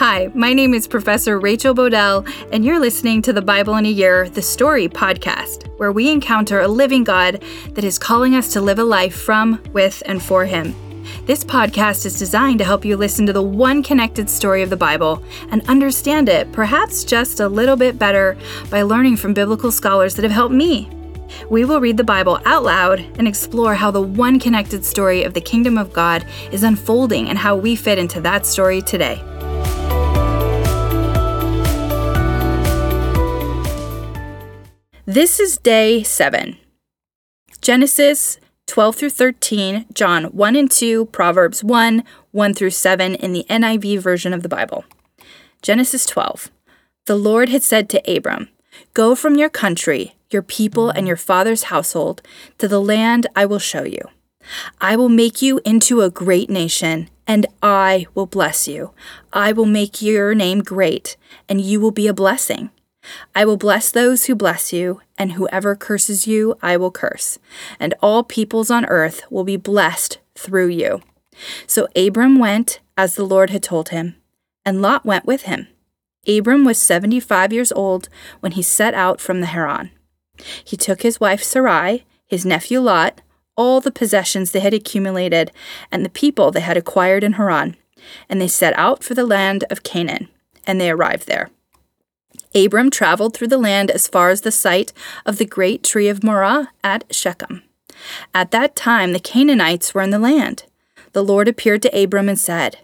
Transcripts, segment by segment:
Hi, my name is Professor Rachel Bodell, and you're listening to the Bible in a Year, the Story podcast, where we encounter a living God that is calling us to live a life from, with, and for Him. This podcast is designed to help you listen to the one connected story of the Bible and understand it, perhaps just a little bit better, by learning from biblical scholars that have helped me. We will read the Bible out loud and explore how the one connected story of the kingdom of God is unfolding and how we fit into that story today. This is day 7. Genesis 12 through 13, Job 1 and 2, Proverbs 1, 1 through 7 in the NIV version of the Bible. Genesis 12. The Lord had said to Abram, Go from your country, your people, and your father's household to the land I will show you. I will make you into a great nation, and I will bless you. I will make your name great, and you will be a blessing. I will bless those who bless you, and whoever curses you, I will curse. And all peoples on earth will be blessed through you. So Abram went as the Lord had told him, and Lot went with him. Abram was 75 years old when he set out from the Haran. He took his wife Sarai, his nephew Lot, all the possessions they had accumulated, and the people they had acquired in Haran, and they set out for the land of Canaan, and they arrived there. Abram traveled through the land as far as the site of the great tree of Moreh at Shechem. At that time, the Canaanites were in the land. The Lord appeared to Abram and said,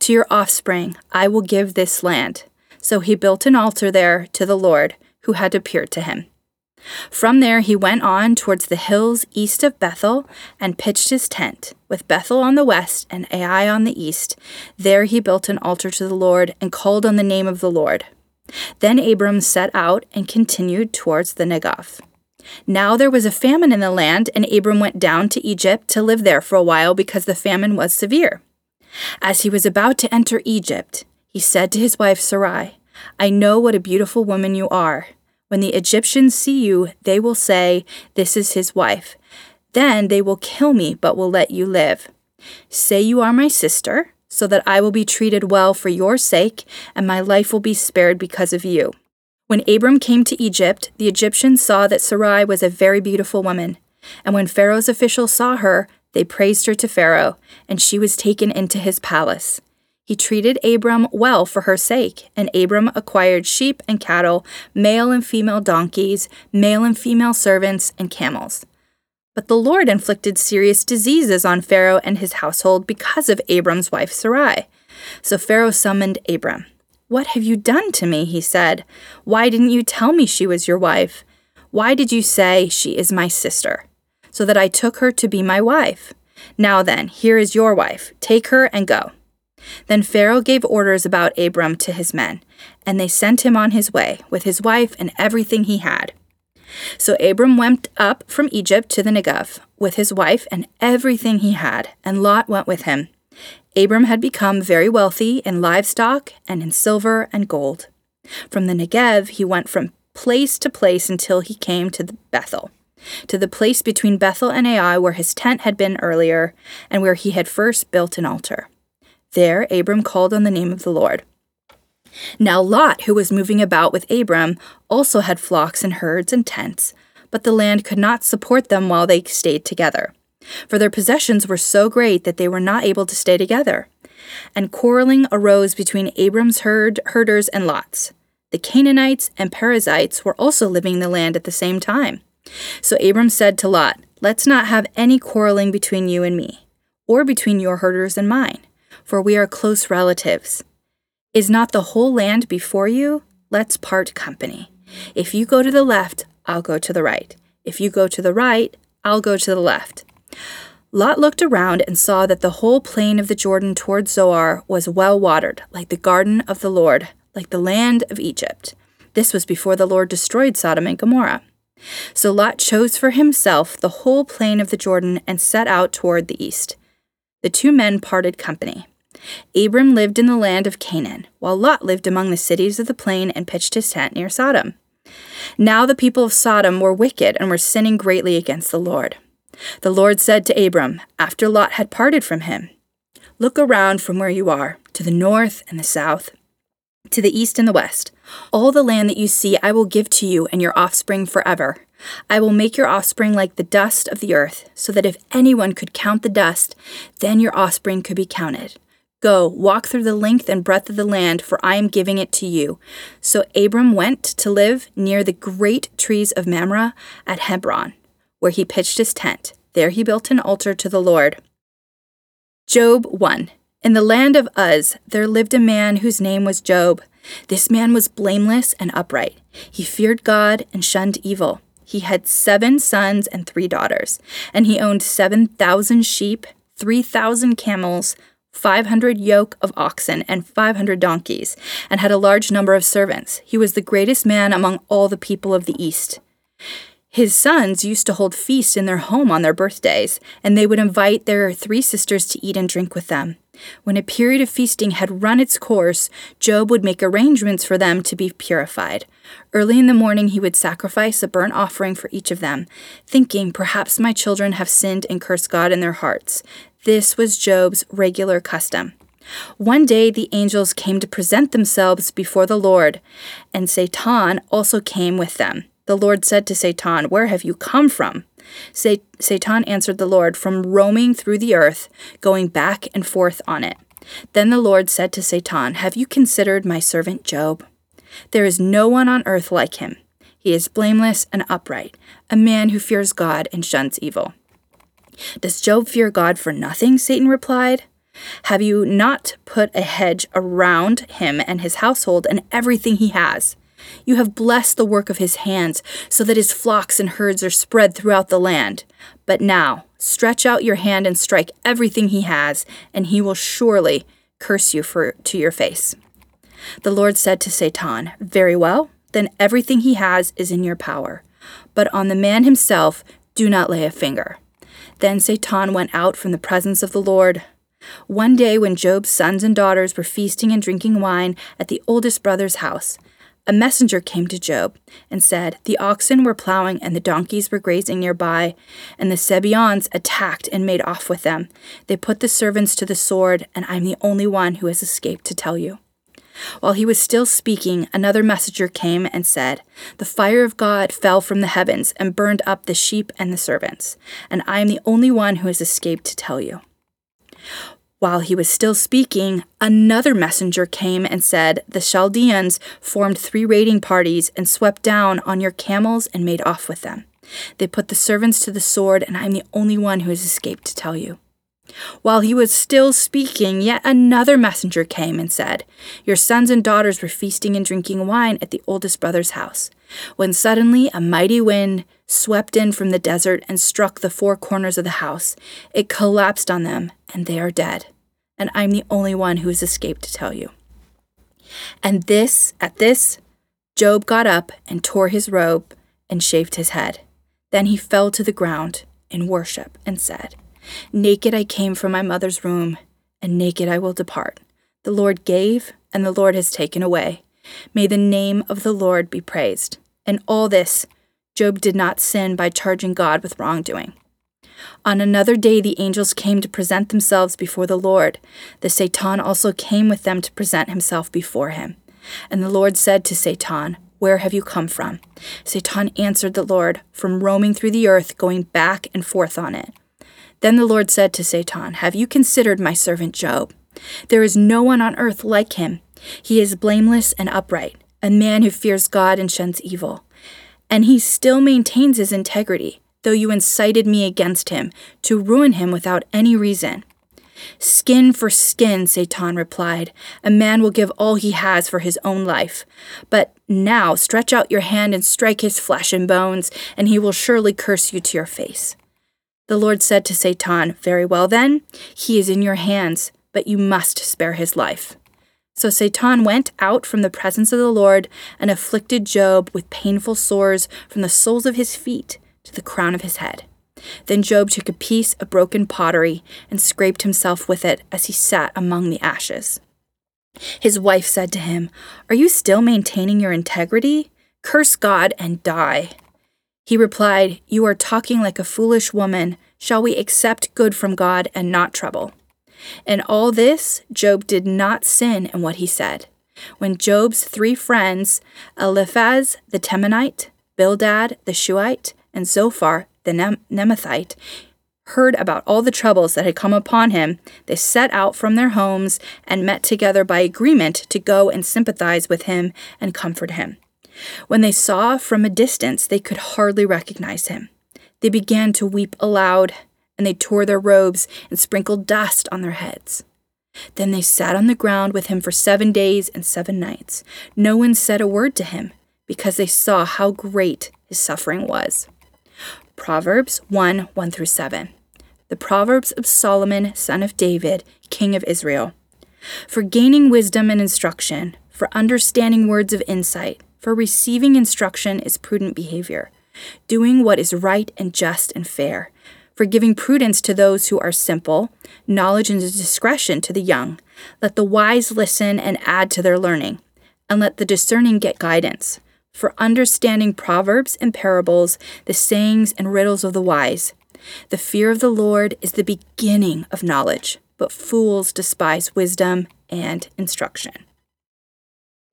To your offspring I will give this land. So he built an altar there to the Lord, who had appeared to him. From there he went on towards the hills east of Bethel and pitched his tent, with Bethel on the west and Ai on the east. There he built an altar to the Lord and called on the name of the Lord. Then Abram set out and continued towards the Negev. Now there was a famine in the land, and Abram went down to Egypt to live there for a while because the famine was severe. As he was about to enter Egypt, he said to his wife Sarai, I know what a beautiful woman you are. When the Egyptians see you, they will say, This is his wife. Then they will kill me, but will let you live. Say you are my sister, so that I will be treated well for your sake, and my life will be spared because of you. When Abram came to Egypt, the Egyptians saw that Sarai was a very beautiful woman. And when Pharaoh's officials saw her, they praised her to Pharaoh, and she was taken into his palace. He treated Abram well for her sake, and Abram acquired sheep and cattle, male and female donkeys, male and female servants, and camels. But the Lord inflicted serious diseases on Pharaoh and his household because of Abram's wife Sarai. So Pharaoh summoned Abram. What have you done to me? he said. Why didn't you tell me she was your wife? Why did you say she is my sister? So that I took her to be my wife. Now then, here is your wife. Take her and go. Then Pharaoh gave orders about Abram to his men, and they sent him on his way with his wife and everything he had. So Abram went up from Egypt to the Negev with his wife and everything he had, and Lot went with him. Abram had become very wealthy in livestock and in silver and gold. From the Negev, he went from place to place until he came to Bethel, to the place between Bethel and Ai where his tent had been earlier and where he had first built an altar. There, Abram called on the name of the Lord. Now Lot, who was moving about with Abram, also had flocks and herds and tents, but the land could not support them while they stayed together. For their possessions were so great that they were not able to stay together. And quarreling arose between Abram's herd herders and Lot's. The Canaanites and Perizzites were also living in the land at the same time. So Abram said to Lot, Let's not have any quarreling between you and me, or between your herders and mine, for we are close relatives. Is not the whole land before you? Let's part company. If you go to the left, I'll go to the right. If you go to the right, I'll go to the left. Lot looked around and saw that the whole plain of the Jordan toward Zoar was well watered, like the garden of the Lord, like the land of Egypt. This was before the Lord destroyed Sodom and Gomorrah. So Lot chose for himself the whole plain of the Jordan and set out toward the east. The two men parted company. Abram lived in the land of Canaan, while Lot lived among the cities of the plain and pitched his tent near Sodom. Now the people of Sodom were wicked and were sinning greatly against the Lord. The Lord said to Abram, after Lot had parted from him, Look around from where you are, to the north and the south, to the east and the west. All the land that you see I will give to you and your offspring forever. I will make your offspring like the dust of the earth, so that if anyone could count the dust, then your offspring could be counted. Go, walk through the length and breadth of the land, for I am giving it to you. So Abram went to live near the great trees of Mamre at Hebron, where he pitched his tent. There he built an altar to the Lord. Job 1. In the land of Uz, there lived a man whose name was Job. This man was blameless and upright. He feared God and shunned evil. He had seven sons and three daughters, and he owned 7,000 sheep, 3,000 camels, 500 yoke of oxen and 500 donkeys, and had a large number of servants. He was the greatest man among all the people of the East. His sons used to hold feasts in their home on their birthdays, and they would invite their three sisters to eat and drink with them. When a period of feasting had run its course, Job would make arrangements for them to be purified. Early in the morning, he would sacrifice a burnt offering for each of them, thinking, Perhaps my children have sinned and cursed God in their hearts. This was Job's regular custom. One day the angels came to present themselves before the Lord, and Satan also came with them. The Lord said to Satan, Where have you come from? Satan answered the Lord, From roaming through the earth, going back and forth on it. Then the Lord said to Satan, Have you considered my servant Job? There is no one on earth like him. He is blameless and upright, a man who fears God and shuns evil. Does Job fear God for nothing? Satan replied. Have you not put a hedge around him and his household and everything he has? You have blessed the work of his hands, so that his flocks and herds are spread throughout the land. But now, stretch out your hand and strike everything he has, and he will surely curse you for, to your face. The Lord said to Satan, Very well, then everything he has is in your power. But on the man himself, do not lay a finger. Then Satan went out from the presence of the Lord. One day, when Job's sons and daughters were feasting and drinking wine at the oldest brother's house, a messenger came to Job and said, The oxen were plowing and the donkeys were grazing nearby, and the Sabeans attacked and made off with them. They put the servants to the sword, and I'm the only one who has escaped to tell you. While he was still speaking, another messenger came and said, The fire of God fell from the heavens and burned up the sheep and the servants, and I am the only one who has escaped to tell you. While he was still speaking, another messenger came and said, The Chaldeans formed three raiding parties and swept down on your camels and made off with them. They put the servants to the sword, and I am the only one who has escaped to tell you. While he was still speaking, yet another messenger came and said, Your sons and daughters were feasting and drinking wine at the oldest brother's house, when suddenly a mighty wind swept in from the desert and struck the four corners of the house. It collapsed on them, and they are dead. And I'm the only one who has escaped to tell you. And this, at this, Job got up and tore his robe and shaved his head. Then he fell to the ground in worship and said, Naked I came from my mother's womb, and naked I will depart. The Lord gave, and the Lord has taken away. May the name of the Lord be praised. And all this, Job did not sin by charging God with wrongdoing. On another day, the angels came to present themselves before the Lord. The Satan also came with them to present himself before him. And the Lord said to Satan, Where have you come from? Satan answered the Lord, From roaming through the earth, going back and forth on it. Then the Lord said to Satan, Have you considered my servant Job? There is no one on earth like him. He is blameless and upright, a man who fears God and shuns evil. And he still maintains his integrity, though you incited me against him to ruin him without any reason. Skin for skin, Satan replied. A man will give all he has for his own life. But now stretch out your hand and strike his flesh and bones, and he will surely curse you to your face. The Lord said to Satan, Very well then, he is in your hands, but you must spare his life. So Satan went out from the presence of the Lord and afflicted Job with painful sores from the soles of his feet to the crown of his head. Then Job took a piece of broken pottery and scraped himself with it as he sat among the ashes. His wife said to him, Are you still maintaining your integrity? Curse God and die. He replied, You are talking like a foolish woman. shall we accept good from God and not trouble? In all this, Job did not sin in what he said. When Job's three friends, Eliphaz the Temanite, Bildad the Shuhite, and Zophar the Nem- Naamathite, heard about all the troubles that had come upon him, they set out from their homes and met together by agreement to go and sympathize with him and comfort him. When they saw from a distance, they could hardly recognize him. They began to weep aloud, and they tore their robes and sprinkled dust on their heads. Then they sat on the ground with him for seven days and seven nights. No one said a word to him, because they saw how great his suffering was. Proverbs 1 1 through 7. The Proverbs of Solomon, son of David, king of Israel. For gaining wisdom and instruction, for understanding words of insight, for receiving instruction is prudent behavior, doing what is right and just and fair, for giving prudence to those who are simple, knowledge and discretion to the young. Let the wise listen and add to their learning, and let the discerning get guidance. For understanding proverbs and parables, the sayings and riddles of the wise. The fear of the Lord is the beginning of knowledge, but fools despise wisdom and instruction.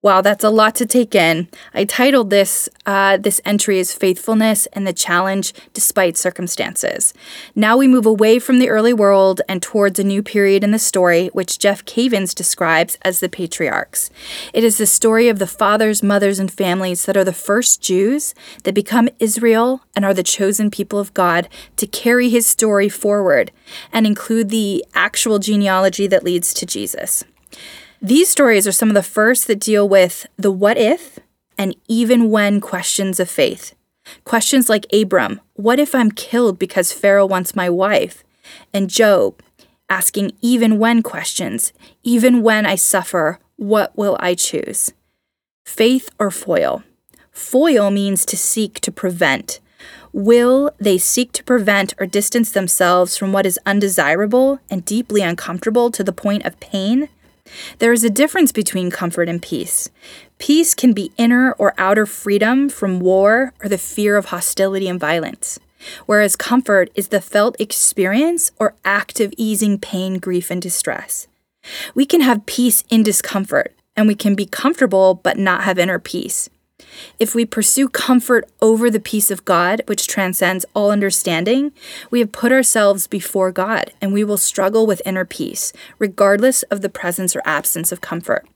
Wow, that's a lot to take in. I titled this uh, this entry as "Faithfulness and the Challenge Despite Circumstances." Now we move away from the early world and towards a new period in the story, which Jeff Cavins describes as the patriarchs. It is the story of the fathers, mothers, and families that are the first Jews that become Israel and are the chosen people of God to carry His story forward and include the actual genealogy that leads to Jesus. These stories are some of the first that deal with the what if and even when questions of faith. Questions like Abram, what if I'm killed because Pharaoh wants my wife? And Job, asking even when questions, even when I suffer, what will I choose? Faith or foil? Foil means to seek to prevent. Will they seek to prevent or distance themselves from what is undesirable and deeply uncomfortable to the point of pain? There is a difference between comfort and peace. Peace can be inner or outer freedom from war or the fear of hostility and violence, whereas comfort is the felt experience or act of easing pain, grief, and distress. We can have peace in discomfort, and we can be comfortable but not have inner peace. If we pursue comfort over the peace of God, which transcends all understanding, we have put ourselves before God and we will struggle with inner peace, regardless of the presence or absence of comfort.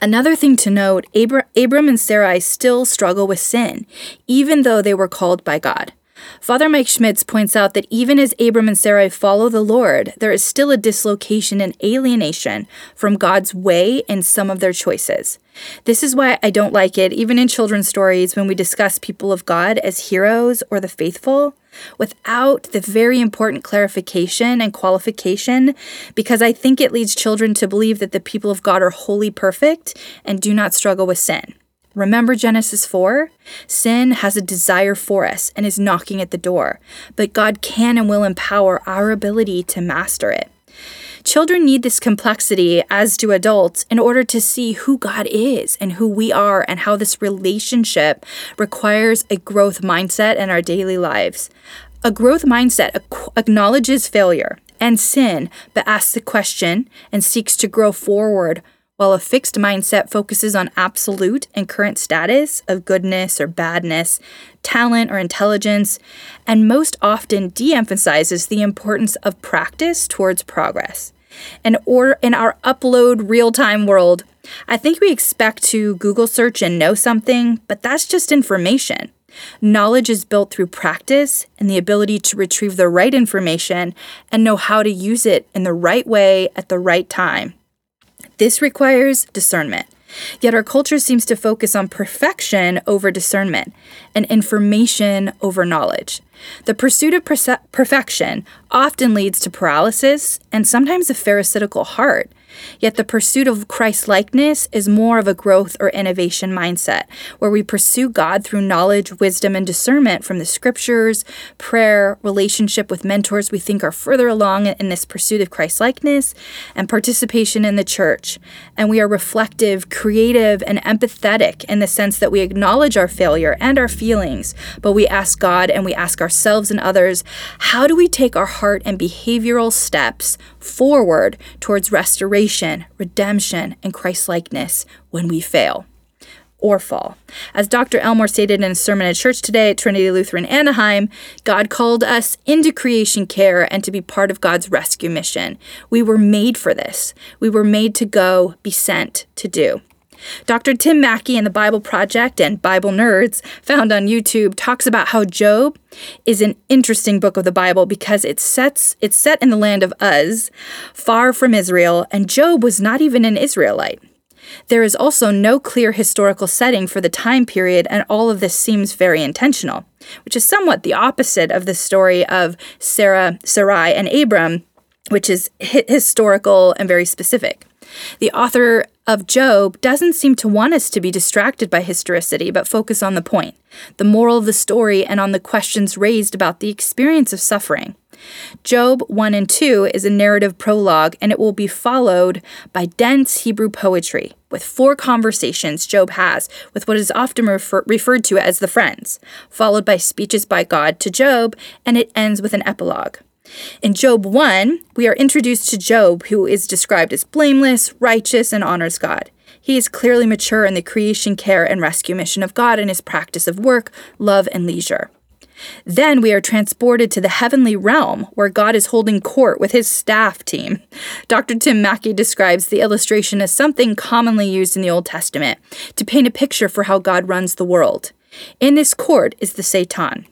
Another thing to note Abra- Abram and Sarai still struggle with sin, even though they were called by God. Father Mike Schmitz points out that even as Abram and Sarai follow the Lord, there is still a dislocation and alienation from God's way in some of their choices. This is why I don't like it, even in children's stories, when we discuss people of God as heroes or the faithful, without the very important clarification and qualification, because I think it leads children to believe that the people of God are wholly perfect and do not struggle with sin. Remember Genesis 4? Sin has a desire for us and is knocking at the door, but God can and will empower our ability to master it. Children need this complexity, as do adults, in order to see who God is and who we are, and how this relationship requires a growth mindset in our daily lives. A growth mindset acknowledges failure and sin, but asks the question and seeks to grow forward while a fixed mindset focuses on absolute and current status of goodness or badness, talent or intelligence, and most often de emphasizes the importance of practice towards progress. And or in our upload real time world, I think we expect to Google search and know something, but that's just information. Knowledge is built through practice and the ability to retrieve the right information and know how to use it in the right way at the right time. This requires discernment. Yet our culture seems to focus on perfection over discernment and information over knowledge. The pursuit of perse- perfection often leads to paralysis and sometimes a pharisaical heart Yet the pursuit of Christ likeness is more of a growth or innovation mindset, where we pursue God through knowledge, wisdom, and discernment from the scriptures, prayer, relationship with mentors we think are further along in this pursuit of Christ likeness, and participation in the church. And we are reflective, creative, and empathetic in the sense that we acknowledge our failure and our feelings, but we ask God and we ask ourselves and others, how do we take our heart and behavioral steps forward towards restoration, redemption, and Christlikeness when we fail or fall. As Dr. Elmore stated in a sermon at church today at Trinity Lutheran Anaheim, God called us into creation care and to be part of God's rescue mission. We were made for this. We were made to go, be sent to do. Dr. Tim Mackie in the Bible Project and Bible Nerds, found on YouTube, talks about how Job is an interesting book of the Bible because it sets it's set in the land of Uz, far from Israel, and Job was not even an Israelite. There is also no clear historical setting for the time period, and all of this seems very intentional, which is somewhat the opposite of the story of Sarah, Sarai, and Abram, which is historical and very specific. The author of Job doesn't seem to want us to be distracted by historicity, but focus on the point, the moral of the story, and on the questions raised about the experience of suffering. Job 1 and 2 is a narrative prologue, and it will be followed by dense Hebrew poetry, with four conversations Job has with what is often refer- referred to as the friends, followed by speeches by God to Job, and it ends with an epilogue. In Job 1, we are introduced to Job, who is described as blameless, righteous, and honors God. He is clearly mature in the creation, care, and rescue mission of God in his practice of work, love, and leisure. Then we are transported to the heavenly realm where God is holding court with his staff team. Dr. Tim Mackie describes the illustration as something commonly used in the Old Testament to paint a picture for how God runs the world. In this court is the Satan.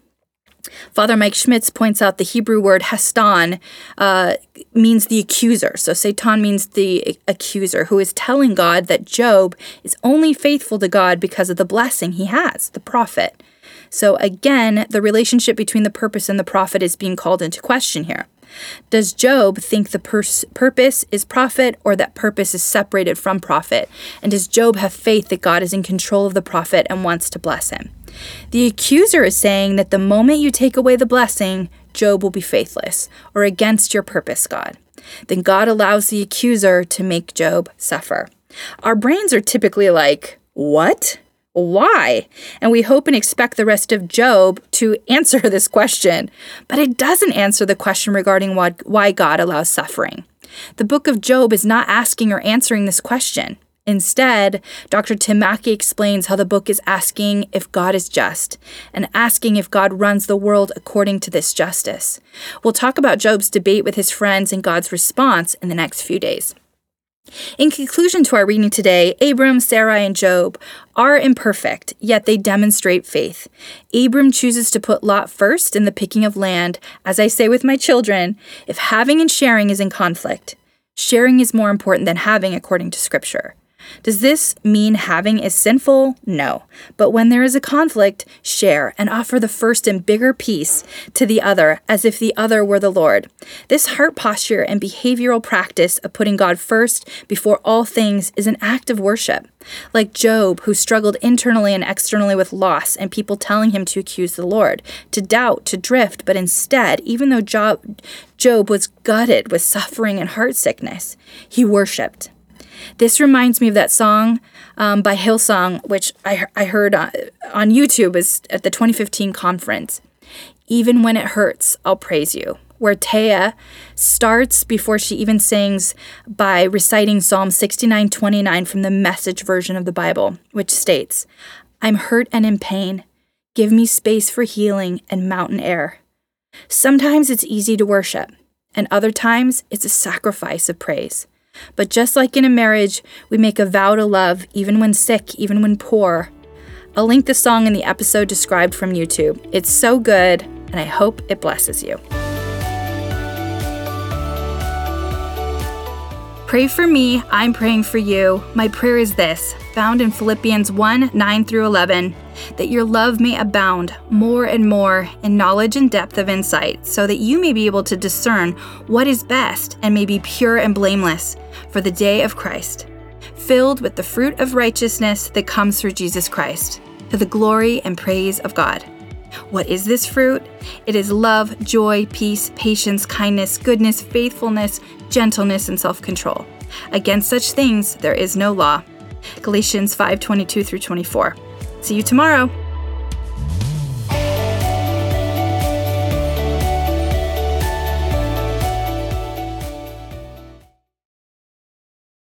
Father Mike Schmitz points out the Hebrew word Hastan uh, means the accuser. So Satan means the accuser who is telling God that Job is only faithful to God because of the blessing he has, the profit. So again, the relationship between the purpose and the profit is being called into question here. Does Job think the pers- purpose is profit or that purpose is separated from profit? And does Job have faith that God is in control of the profit and wants to bless him? The accuser is saying that the moment you take away the blessing, Job will be faithless or against your purpose, God. Then God allows the accuser to make Job suffer. Our brains are typically like, What? Why? And we hope and expect the rest of Job to answer this question, but it doesn't answer the question regarding why God allows suffering. The book of Job is not asking or answering this question. Instead, Dr. Tim Mackie explains how the book is asking if God is just and asking if God runs the world according to this justice. We'll talk about Job's debate with his friends and God's response in the next few days. In conclusion to our reading today, Abram, Sarai, and Job are imperfect, yet they demonstrate faith. Abram chooses to put Lot first in the picking of land. As I say with my children, if having and sharing is in conflict, sharing is more important than having according to Scripture. Does this mean having is sinful? No. But when there is a conflict, share and offer the first and bigger piece to the other as if the other were the Lord. This heart posture and behavioral practice of putting God first before all things is an act of worship. Like Job, who struggled internally and externally with loss and people telling him to accuse the Lord, to doubt, to drift, but instead, even though Job, Job was gutted with suffering and heart sickness, he worshiped. This reminds me of that song um, by Hillsong, which I, I heard on, on YouTube was at the 2015 conference. Even when it hurts, I'll praise you. Where Taya starts before she even sings by reciting Psalm 69:29 from the message version of the Bible, which states, I'm hurt and in pain. Give me space for healing and mountain air. Sometimes it's easy to worship, and other times it's a sacrifice of praise. But just like in a marriage, we make a vow to love even when sick, even when poor. I'll link the song in the episode described from YouTube. It's so good, and I hope it blesses you. Pray for me, I'm praying for you. My prayer is this found in Philippians 1 9 through 11, that your love may abound more and more in knowledge and depth of insight, so that you may be able to discern what is best and may be pure and blameless for the day of Christ, filled with the fruit of righteousness that comes through Jesus Christ, to the glory and praise of God. What is this fruit? It is love, joy, peace, patience, kindness, goodness, faithfulness, gentleness, and self control. Against such things there is no law. Galatians 5:22 through 24. See you tomorrow.